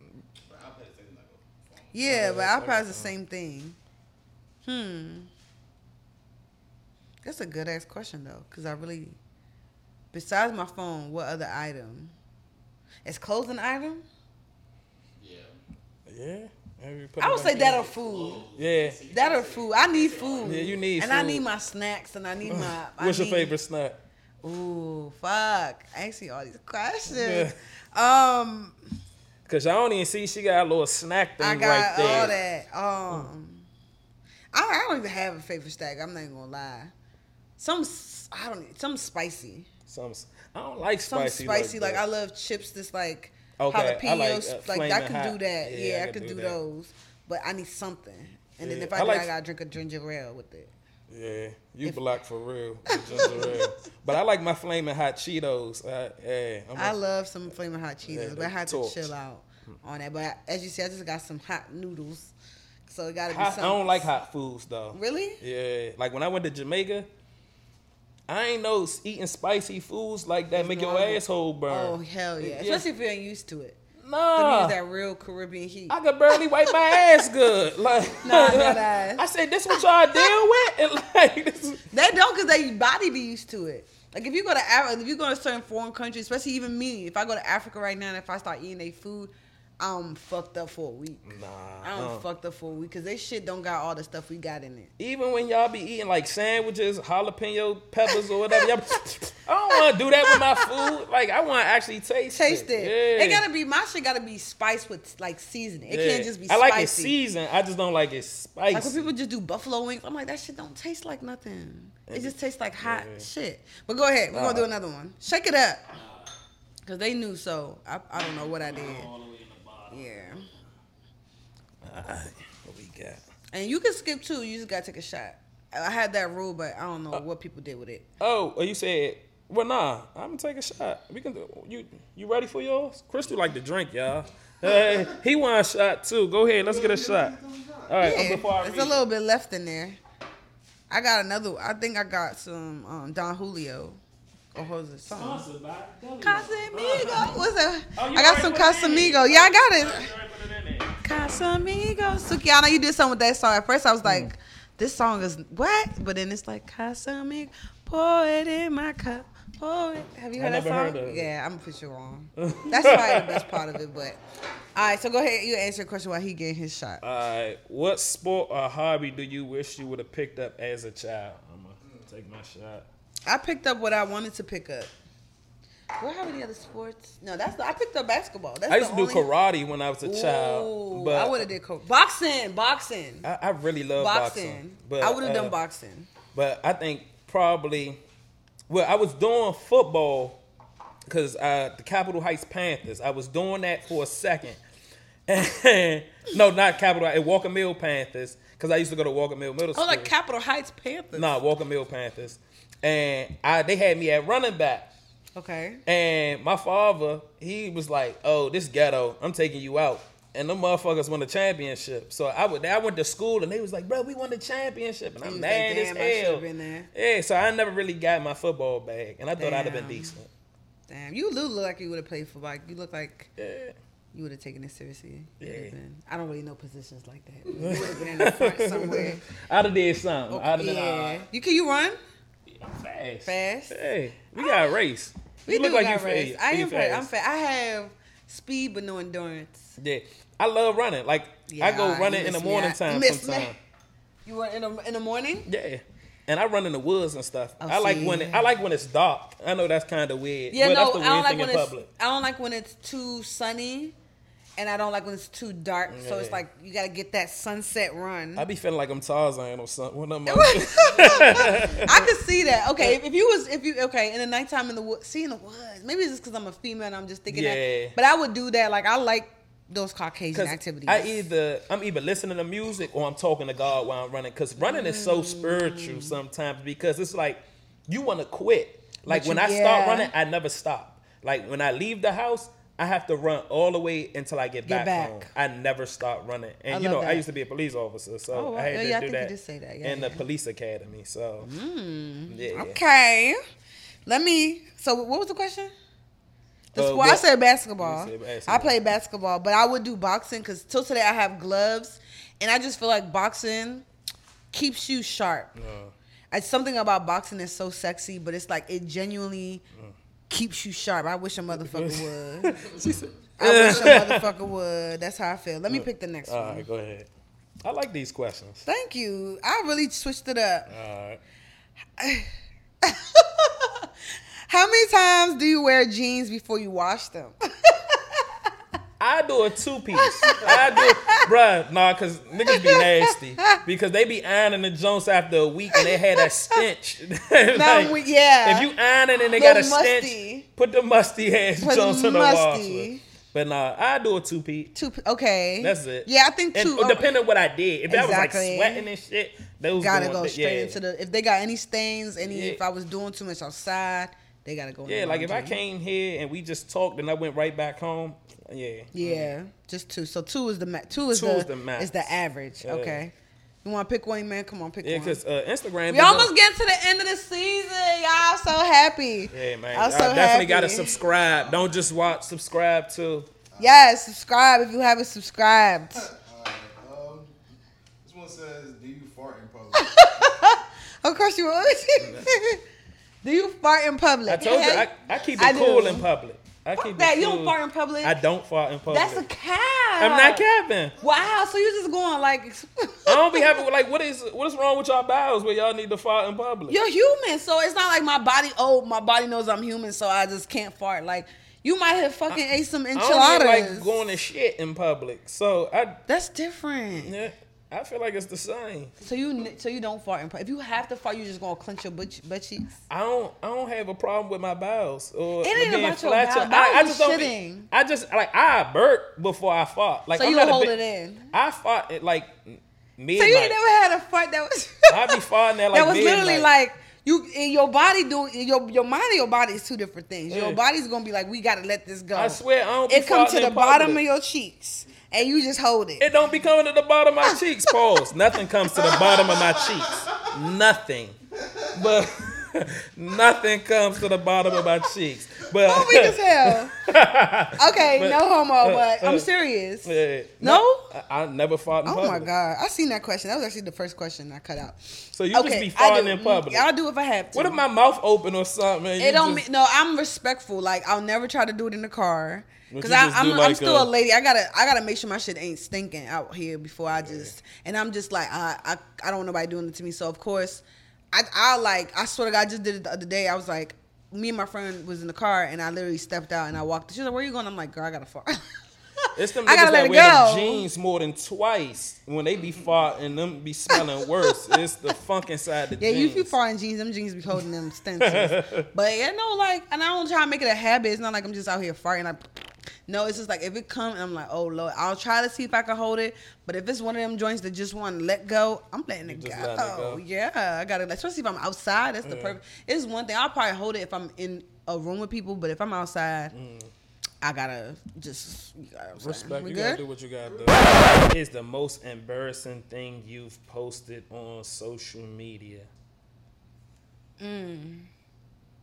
But iPad is like a phone.
Yeah, but
that's
iPad's the same thing. Hmm. That's a good ass question though, because I really, besides my phone, what other item? Is clothes an item?
Yeah.
yeah.
I would say that or food.
Yeah.
That or food. I need food.
Yeah, you need
And I need my snacks and I need my. I
What's your
need-
favorite snack?
Ooh, fuck! I Asking all these questions. Um,
Cause I don't even see she got a little snack thing
I got
right there.
all that. Um, I, I don't even have a favorite snack. I'm not even gonna lie. Some I don't some spicy.
Some I don't like
Some
spicy.
spicy. Like,
that.
I love chips. That's like
Okay, I like,
jalapenos.
uh,
Like, I could do that.
Yeah,
Yeah,
I
I,
could do
do, those. But I need something. And then if I,
I
do,
like-
I gotta drink a ginger ale with it.
Yeah, you
If-
black for real. ginger ale. But I like my flaming hot Cheetos. Uh, yeah, I'm
I
a-
love some flaming hot Cheetos,
Yeah,
but I had
torch.
to chill out on that. But as you see, I just got some hot noodles, so it gotta be
hot, I don't like hot foods though.
Really?
Yeah, like when I went to Jamaica, I ain't know eating spicy foods like that make your asshole burn.
Oh hell yeah! Especially if you ain't used to it.
Nah,
that real Caribbean heat.
I could barely wipe my ass good. Like,
Nah, that ass.
I said, "This what y'all deal with?" And like, this
They don't because their body be used to it. Like if you go to Africa, if you go to certain foreign countries, especially even me, if I go to Africa right now and if I start eating their food, I'm fucked up for a week.
nah.
I'm
uh.
fucked up for a week because they shit don't got all the stuff we got in it.
Even when y'all be eating like sandwiches, jalapeno peppers or whatever, y'all, I don't want to do that with my food. Like I want to actually taste,
Taste it.
Yeah.
It gotta be my shit. Gotta be spiced with like seasoning. It
Yeah.
can't just be.
I
Spicy.
like it seasoned. I just don't like it spicy.
Like when people just do buffalo wings, I'm like that shit don't taste like nothing. It just tastes like hot
Yeah.
shit. But go ahead, we're gonna do another one. Shake it up, cause they knew. So I, I don't know what I did. Yeah,
Alright, what we got?
and you can skip too. You just gotta take a shot. I had that rule, but I don't know what people did with it.
Oh, well, you said, well, nah, I'm gonna take a shot. We can do. You you ready for yours? Crystal like to drink, y'all. Hey, he want a shot too. Go ahead, let's get a shot. All right,
Yeah,
before I
there's
read.
a little bit left in there. I got another. I think I got some um, Don Julio. Or what was it? Something. Casamigo. What's that?
Oh,
I got some
put it in there.
Casamigo. Yeah, I got it.
You already put it.
Casamigo. Suki, I know you did something with that song. At first, I was like,
Mm.
this song is what? But then it's like Casamigo. Pour it in my cup. Pour it. Have you
I
heard that song?
heard.
Yeah, I'm pretty sure wrong. That's probably the best part of it. But all right, so go ahead. You answer your question while he getting his shot.
All right, what sport or hobby do you wish you would have picked up as a child? I'm gonna take my shot.
I picked up what I wanted to pick up. Do I have any other sports? No, that's the, I picked up basketball. That's
I used to do
only-
karate when I was a child, but
I would have did co- boxing. Boxing.
I, I really love boxing.
boxing.
But
I would have
uh,
done boxing.
But I think probably, well, I was doing football because uh, the Capitol Heights Panthers. I was doing that for a second. And, no, not Capitol. At Walker Mill Panthers because I used to go to Walker Mill Middle School.
Oh, like Capitol Heights Panthers.
Nah, Walker Mill Panthers, and I they had me at running back.
Okay.
And my father, he was like, "Oh, this ghetto, I'm taking you out." And them motherfuckers won the championship. So I would, I went to school, and they was like, "Bro, we won the championship," and I'm mad
like,
as
"Damn,
hell.
been there."
Yeah, so I never really got my football bag, and I thought I'd have been decent.
Damn, you look like you would have played football. You look like
Yeah.
you would have taken it seriously.
Yeah.
been- I don't really know positions like that. You would have been in the front somewhere.
I'd have did something. Oh, I'd have been
yeah.
alright.
You can you run?
I'm fast.
Fast?
Hey, we got a race.
We
you look like
got
you
race.
fast.
I
you
am fast. I'm fast. I have speed but no endurance.
Yeah, I love running. Like I go running in the
miss me.
morning time
you miss me.
sometimes.
You run in the in the morning?
Yeah. And I run in the woods and stuff.
Oh,
I like
see,
when it. I like when it's dark. I know that's kind of weird.
Yeah,
but
no,
that's the
I don't like
thing
when it's
public.
I don't like when it's too sunny, and I don't like when it's too dark. So it's like you gotta get that sunset run.
I'd be feeling like I'm Tarzan or something when I'm.
I could see that. Okay, if, if you was if you okay in the nighttime in the woods, see in the woods. Maybe it's just because I'm a female and I'm just thinking
Yeah.
that. But I would do that. Like I like those Caucasian activities.
I either I'm either listening to music or I'm talking to God while I'm running. Cause running is so spiritual mm. sometimes because it's like you want to quit. Like
But
when
you-
I start running, I never stop. Like when I leave the house, I have to run all the way until I get,
Get
back,
back.
home. I never stop running. And
I
you know,
love
I used to be a police officer, so
Oh.
I had
Yeah,
to
yeah,
do that
that. Yeah,
in the police academy. So yeah,
Okay. Let me. So, what was the question? The
Uh,
sport. I said basketball.
Said basketball.
I play basketball, but I would do boxing because till today I have gloves, and I just feel like boxing keeps you sharp.
Uh,
It's something about boxing that's so sexy, but it's like it genuinely keeps you sharp. I wish a motherfucker would.
she said,
I wish a motherfucker would. That's how I feel. Let me uh, pick the next
all
one.
right, go ahead. I like these questions.
Thank you. I really switched it up.
All right.
How many times do you wear jeans before you wash them?
I do a two piece. I do, bruh, nah, cause niggas be nasty because they be ironing the Jones after a week and they had a stench.
No, we- yeah.
If you ironing and they got a
musty.
stench, put the musty ass
Put
Jones in the
musty.
But nah, I do a two piece.
Two. Okay.
That's it.
Yeah, I think
And
two. oh,
depending on what I did, if I was like sweating and shit, those
gotta
going,
go straight
yeah.
into the. If they got any stains, any
Yeah.
if I was doing too much outside, they gotta go.
Yeah, like if I came here and we just talked and I went right back home, yeah.
Yeah, just two. So two is the ma- two is
Two
the,
is the max.
is the average.
Yeah.
Okay. You want to pick one, man? Come on, pick
Yeah,
one.
because uh, Instagram.
we almost
doing-
get to the end of the season. Y'all so happy.
Yeah, man.
I'm so
definitely
happy.
gotta subscribe. Don't just watch. Subscribe to.
Yes, subscribe if you haven't subscribed.
Alright, um, this one says, "Do you fart in public?"
Of course you will. Do you fart in public?
I told you I, I keep it
I
cool
do.
in public. I
Fuck
keep
that.
it
You don't fart in public?
I don't fart in public.
That's a cap.
I'm not capping.
Wow, so you're just going like
I don't be having like what is what is wrong with y'all bowels where y'all need to fart in public?
You're human, so it's not like my body. Oh, my body knows I'm human, so I just can't fart. Like you might have fucking ate some enchiladas.
I don't like going to shit in public. So I
That's different.
yeah, I feel like it's the same.
So you so you don't fart in public. If you have to fart, you just gonna clench your butt, butt cheeks.
I don't I don't have a problem with my bowels or
It ain't about your bowels.
I, I just don't. be- I just like I burp before I fart. Like
So
I'm
you hold
big-
it in.
I fart at like midnight.
So you ain't never had a fart that was
I be farting at like
that was literally like you in your body doing your your mind and your body is two different things. Your
Yeah.
body's gonna be like we gotta let this go.
I swear I don't.
It comes
farting
to the bottom of your cheeks and you just hold it.
It don't be coming to the bottom of my cheeks. Pause. Nothing comes to the bottom of my cheeks. Nothing. But nothing comes to the bottom of my cheeks. But
weak as hell. Okay,
But-
no homo, but
uh,
I'm serious.
Yeah.
No?
I, I never fought in
Oh
public.
Oh my god, I seen that question. That was actually the first question I cut out.
So you just be farting in public.
I'll do if I have to.
What if my mouth open or something?
It
you
don't.
just-
mean no, I'm respectful. Like I'll never try to do it in the car because I'm
do
I'm still
a-
a lady. I gotta I gotta make sure my shit ain't stinking out here before I just. And I'm just like I I, I don't want nobody doing it to me. So of course, I I like I swear to God, I just did it the other day. I was like. Me and my friend was in the car, and I literally stepped out and I walked. She was like, "Where you going?" I'm like, "Girl, I gotta fart."
It's them
I
niggas that wear jeans more than twice when they be farting. Them be smelling worse. It's the funk inside the
Yeah,
jeans.
Yeah, you be farting jeans. Them jeans be holding them stenches. but yeah, no, like, and I don't try to make it a habit. It's not like I'm just out here farting. Like, no, it's just like if it comes, I'm like, oh lord, I'll try to see if I can hold it. But if it's one of them joints that just want to let go, I'm letting it, go.
letting it go.
Yeah, I gotta, especially if I'm outside. That's the perfect. It's one thing. I'll probably hold it if I'm in a room with people. But if I'm outside, I gotta just you
Mm. Respect. You
good?
gotta do what you gotta do. What is the most embarrassing thing you've posted on social media?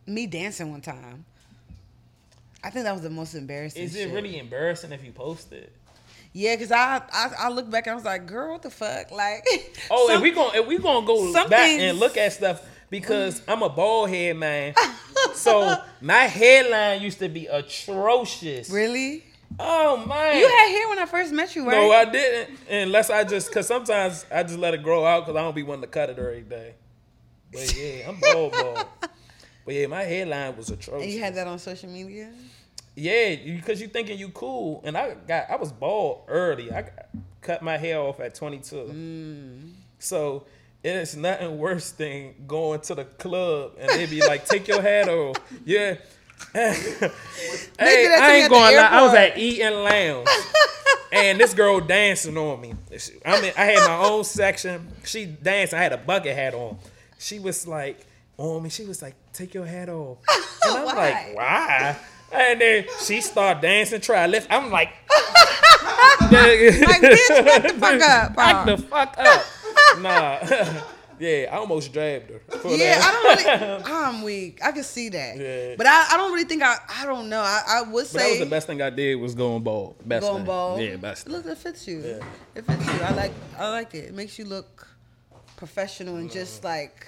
Me dancing one time. I think that was the most embarrassing.
Is it
shit.
really embarrassing if you post it?
Yeah, cause I, I I look back and I was like, girl, what the fuck? Like,
Oh,
some-
and we going if we gonna go back
things-
and look at stuff because I'm a bald head man. so my hairline used to be atrocious.
really?
Oh man.
You had hair when I first met you, right?
No, I didn't. Unless I just, cause sometimes I just let it grow out because I don't be wanting to cut it every day. But yeah, I'm bald, bald. But yeah, my headline was atrocious.
and you had that on social media.
Yeah, because you thinking you cool, and I got I was bald early. I got, cut my hair off at 22.
Mm.
So it's nothing worse than going to the club and they be like, "Take your hat off." Yeah. hey, I ain't going. lie. I was at Eaton Lounge, and this girl dancing on me. I mean, I had my own section. She danced. I had a bucket hat on. She was like on me. She was like, "Take your hat off," and I'm
Why?
like, "Why?" And then she started dancing, try lift. I'm like,
like, bitch, back the fuck up.
back the fuck up. Nah. yeah, I almost dragged her.
Yeah,
that.
I don't really. I'm weak. I can see that.
Yeah.
But I, I don't really think I. I don't know. I, I would
But that
say
was the best thing I did was going bald. Best
going
thing.
bald.
Yeah, best.
Look, it fits you.
Yeah.
It fits you. I like. I like it. It makes you look professional and just like.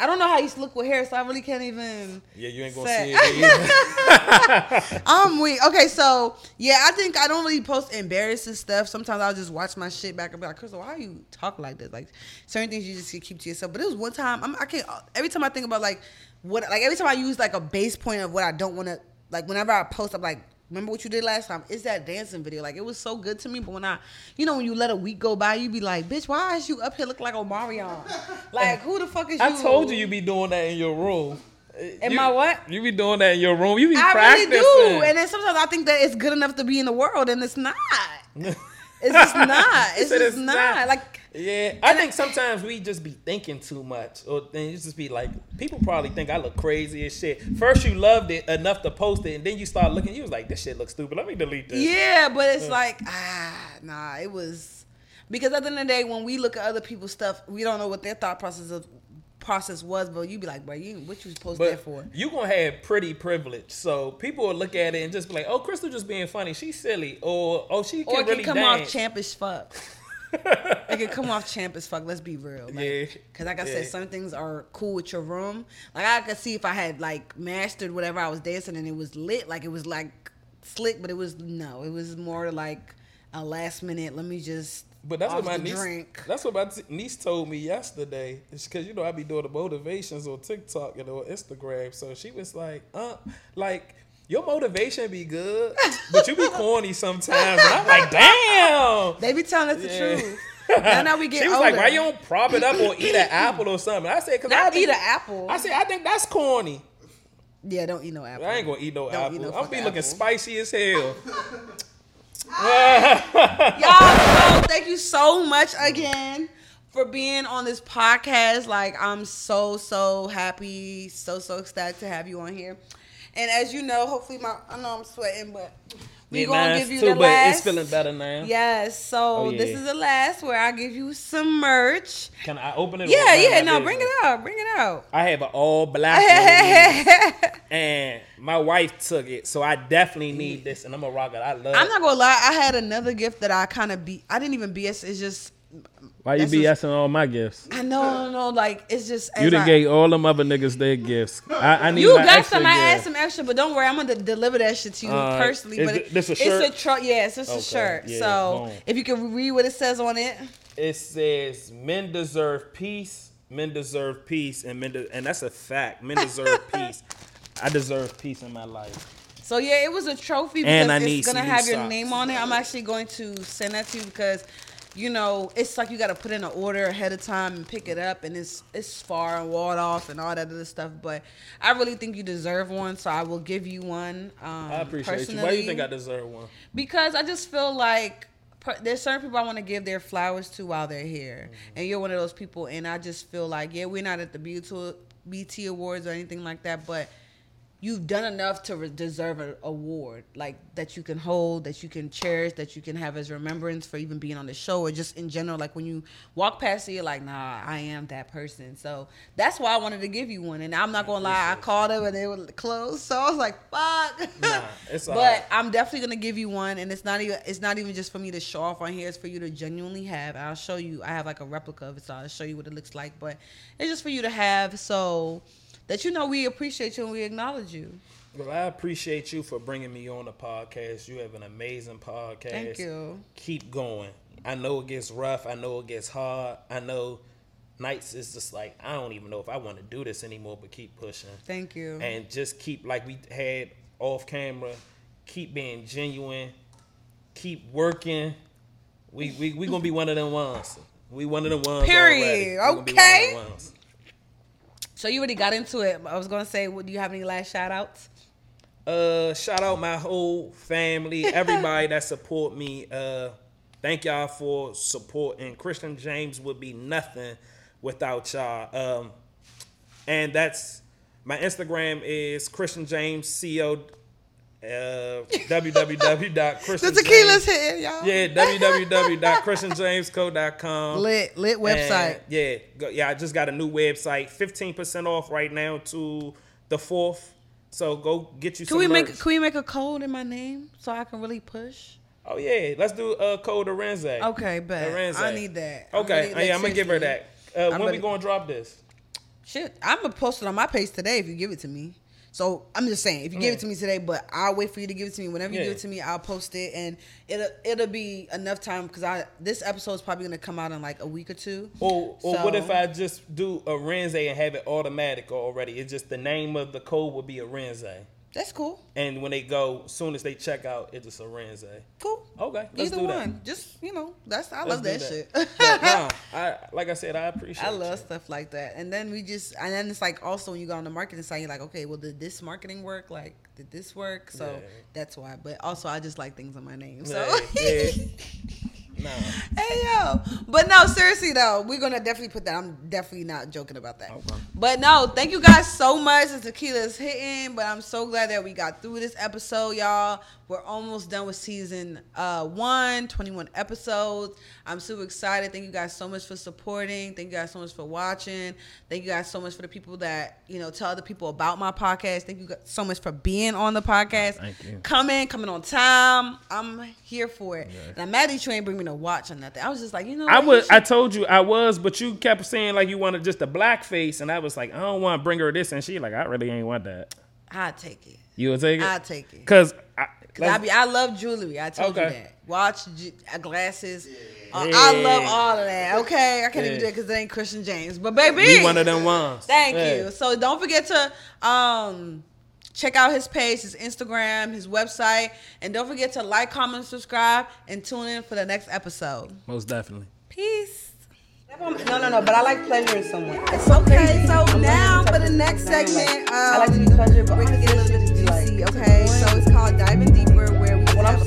I don't know how you look with hair, so I really can't even.
Yeah, you ain't gonna
Say-
see it.
I'm um, weak. Okay, so yeah, I think I don't really post embarrassing stuff. Sometimes I'll just watch my shit back and be like, Crystal, why are you talking like this? Like certain things you just keep to yourself. But it was one time I'm, I can't. Every time I think about like what, like every time I use like a base point of what I don't want to, like whenever I post, I'm like. Remember what you did last time? It's that dancing video. Like it was so good to me, but when I, you know, when you let a week go by, you be like, "Bitch, why is you up here looking like Omarion? Like who the fuck is you?"
I told you you be doing that in your room.
Am
You-
I what?
You be doing that in your room. You be
I
practicing.
really do. And then sometimes I think that it's good enough to be in the world, and it's not. It's just not. It's just
it's
not.
not.
Like
Yeah, I think sometimes we just be thinking too much, or then you just be like, people probably think I look crazy as shit. First, you loved it enough to post it, and then you start looking. You was like, this shit looks stupid. Let me delete this.
yeah, but it's like ah nah. It was because at the end of the day, when we look at other people's stuff, we don't know what their thought process of process was. But you'd be like, bro, you what you supposed
But
for?
you gonna have pretty privilege, so people will look at it and just be like, "Oh, Crystal just being funny. She's silly," or "Oh, she can
Or it
really
can come
dance."
off champ as fuck. It can come off champ as fuck. Let's be real. Like,
Yeah.
Cause like I
Yeah.
said, some things are cool with your room. Like I could see if I had like mastered whatever I was dancing and it was lit, like it was like slick, but it was no, it was more like a last minute. Let me just.
But that's what my niece.
drink.
That's what my t- niece told me yesterday. It's because you know I be doing the motivations on TikTok and on Instagram. So she was like, "Uh, like your motivation be good, but you be corny sometimes." And I'm like, "Damn."
They be telling us the truth. Now, now we get
She was
older.
like, "Why you don't prop it up or eat an apple or something?" I said, "Cause I
Not
think,
eat an apple.
I said, "I think that's corny."
yeah, don't eat no apple.
I ain't gonna eat no
Don't
apple.
eat no
I'm gonna be
fucking
looking spicy as hell.
Y'all, so thank you so much again for being on this podcast. Like, I'm so, so happy, so, so ecstatic to have you on here. And as you know, hopefully my I know I'm sweating, but we
Yeah,
gonna give you
too,
the
but
last.
it's feeling better now.
Yes, so
Oh,
this is the last where I give you some merch.
Can I open it?
Yeah, yeah, no, bring it out, bring it out.
I have an all black one. and my wife took it, so I definitely need this, and I'm gonna rock it. I love.
I'm not gonna lie, I had another gift that I kind of be. I didn't even BS. It's just
Why
you That's
BSing all my gifts?
I know, no, no, like it's just.
You
as
done
I-
gave all them other niggas their gifts. I, I need
You
my
got
extra
some. I asked some extra, but don't worry, I'm gonna deliver that shit to you
Uh,
personally. But
it-
it,
this a
it's
shirt?
a tr- yeah, it's just
Okay,
a shirt.
yeah,
so
boom.
if you can read what it says on it,
It says men deserve peace, men deserve peace, and men de- and that's a fact. Men deserve peace. I deserve peace in my life.
so yeah, it was a trophy because
And I
it's
need
gonna
some new
have your name on it. I'm actually going to send that to you because. You know, it's like you got to put in an order ahead of time and pick it up, and it's it's far and walled off and all that other stuff. But I really think you deserve one, so I will give you one. Um,
I appreciate you. Why do you think I deserve one?
because I just feel like there's certain people I want to give their flowers to while they're here, and you're one of those people. And I just feel like, yeah, we're not at the BET, BET Awards or anything like that, but you've done enough to re- deserve an award like that you can hold, that you can cherish, that you can have as remembrance for even being on the show or just in general. Like when you walk past it, you're like, nah, I am that person. So that's why I wanted to give you one. And I'm not gonna lie, I called them and they were closed, so I was like, fuck.
Nah, it's
but. I'm definitely gonna give you one, and it's not even it's not even just for me to show off on here. It's for you to genuinely have. I'll show you. I have like a replica of it, so I'll show you what it looks like. But it's just for you to have, so that you know we appreciate you and we acknowledge you.
Well, I appreciate you for bringing me on the podcast. You have an amazing podcast.
Thank you.
Keep going. I know it gets rough. I know it gets hard. I know nights is just like I don't even know if I want to do this anymore, but keep pushing
Thank you.
and just keep like we had off camera. Keep being genuine. Keep working. We we we gonna be one of them ones. We one of them ones.
Period.
already. We gonna be one of
Okay. So you already got into it. I was gonna say, what do you have any last shout outs?
Uh, shout out my whole family, everybody that support me. Uh, thank y'all for supporting. Christian James would be nothing without y'all. Um, and that's my Instagram is Christian James Co Uh, www.christianjames.
The tequila's hitting, y'all.
Yeah, www.christianjamesco.com.
Lit, lit website.
And, yeah, go, yeah. I just got a new website. Fifteen percent off right now to the fourth. So go get you
Can
some
we
merch.
make can we make a code in my name so I can really push?
oh yeah, let's do uh, code Arinze.
Okay, but
Arinze.
I need that.
Okay, yeah, I'm gonna give her that. Uh, when we gonna drop this?
Shit, I'm gonna post it on my page today if you give it to me. So I'm just saying, if you give it to me today, but I'll wait for you to give it to me. Whenever you
Yeah.
give it to me, I'll post it, and it'll it'll be enough time because I this episode is probably gonna come out in like a week or two.
Or or what if I just do Arinze and have it automatic already? It's just the name of the code would be Arinze.
That's cool.
And when they go, as soon as they check out, it's a Arinze.
Cool.
Okay, let's
Either
do that.
one. Just you know, that's I
Let's
love
do
that, shit.
But nah, I like I said, I appreciate.
I love
you.
stuff like that. And then we just and then it's like also when you go on the marketing side, you're like, okay, well did this marketing work? Like, did this work? So
Yeah.
that's why. But also I just like things on my name. So
Yeah, yeah.
Hey yo. But no, seriously though, we're gonna definitely put that. I'm definitely not joking about that.
Okay.
But no, thank you guys so much. The tequila is hitting, but I'm so glad that we got through this episode, y'all. We're almost done with season uh one, 21 episodes. I'm super excited. Thank you guys so much for supporting. Thank you guys so much for watching. Thank you guys so much for the people that, you know, tell other people about my podcast. Thank you guys so much for being on the podcast.
Thank you.
Coming, coming on time. I'm here for it. And I'm mad that you ain't bring me no watch or nothing. I was just like, you know,
I was. I told you I was, but you kept saying like you wanted just a black face, and I was like, I don't want to bring her this, and she like, I really ain't want that.
I'll take it.
You will take it.
I'll take it.
Cause I,
Cause I be I love jewelry. I told you that. Watch, uh, glasses. Uh, I love all of that. Okay, I can't even do it because it ain't Christian James. But baby,
we one of them ones.
Thank
Yeah.
you. So don't forget to um check out his page, his Instagram, his website, and don't forget to like, comment, subscribe, and tune in for the next episode.
Most definitely.
Peace. No, no, no, but I like pleasuring someone. It's okay, so now for the next segment, um, I like to be pleasured, but we're gonna get a little bit juicy, okay? So it's called Diving Deep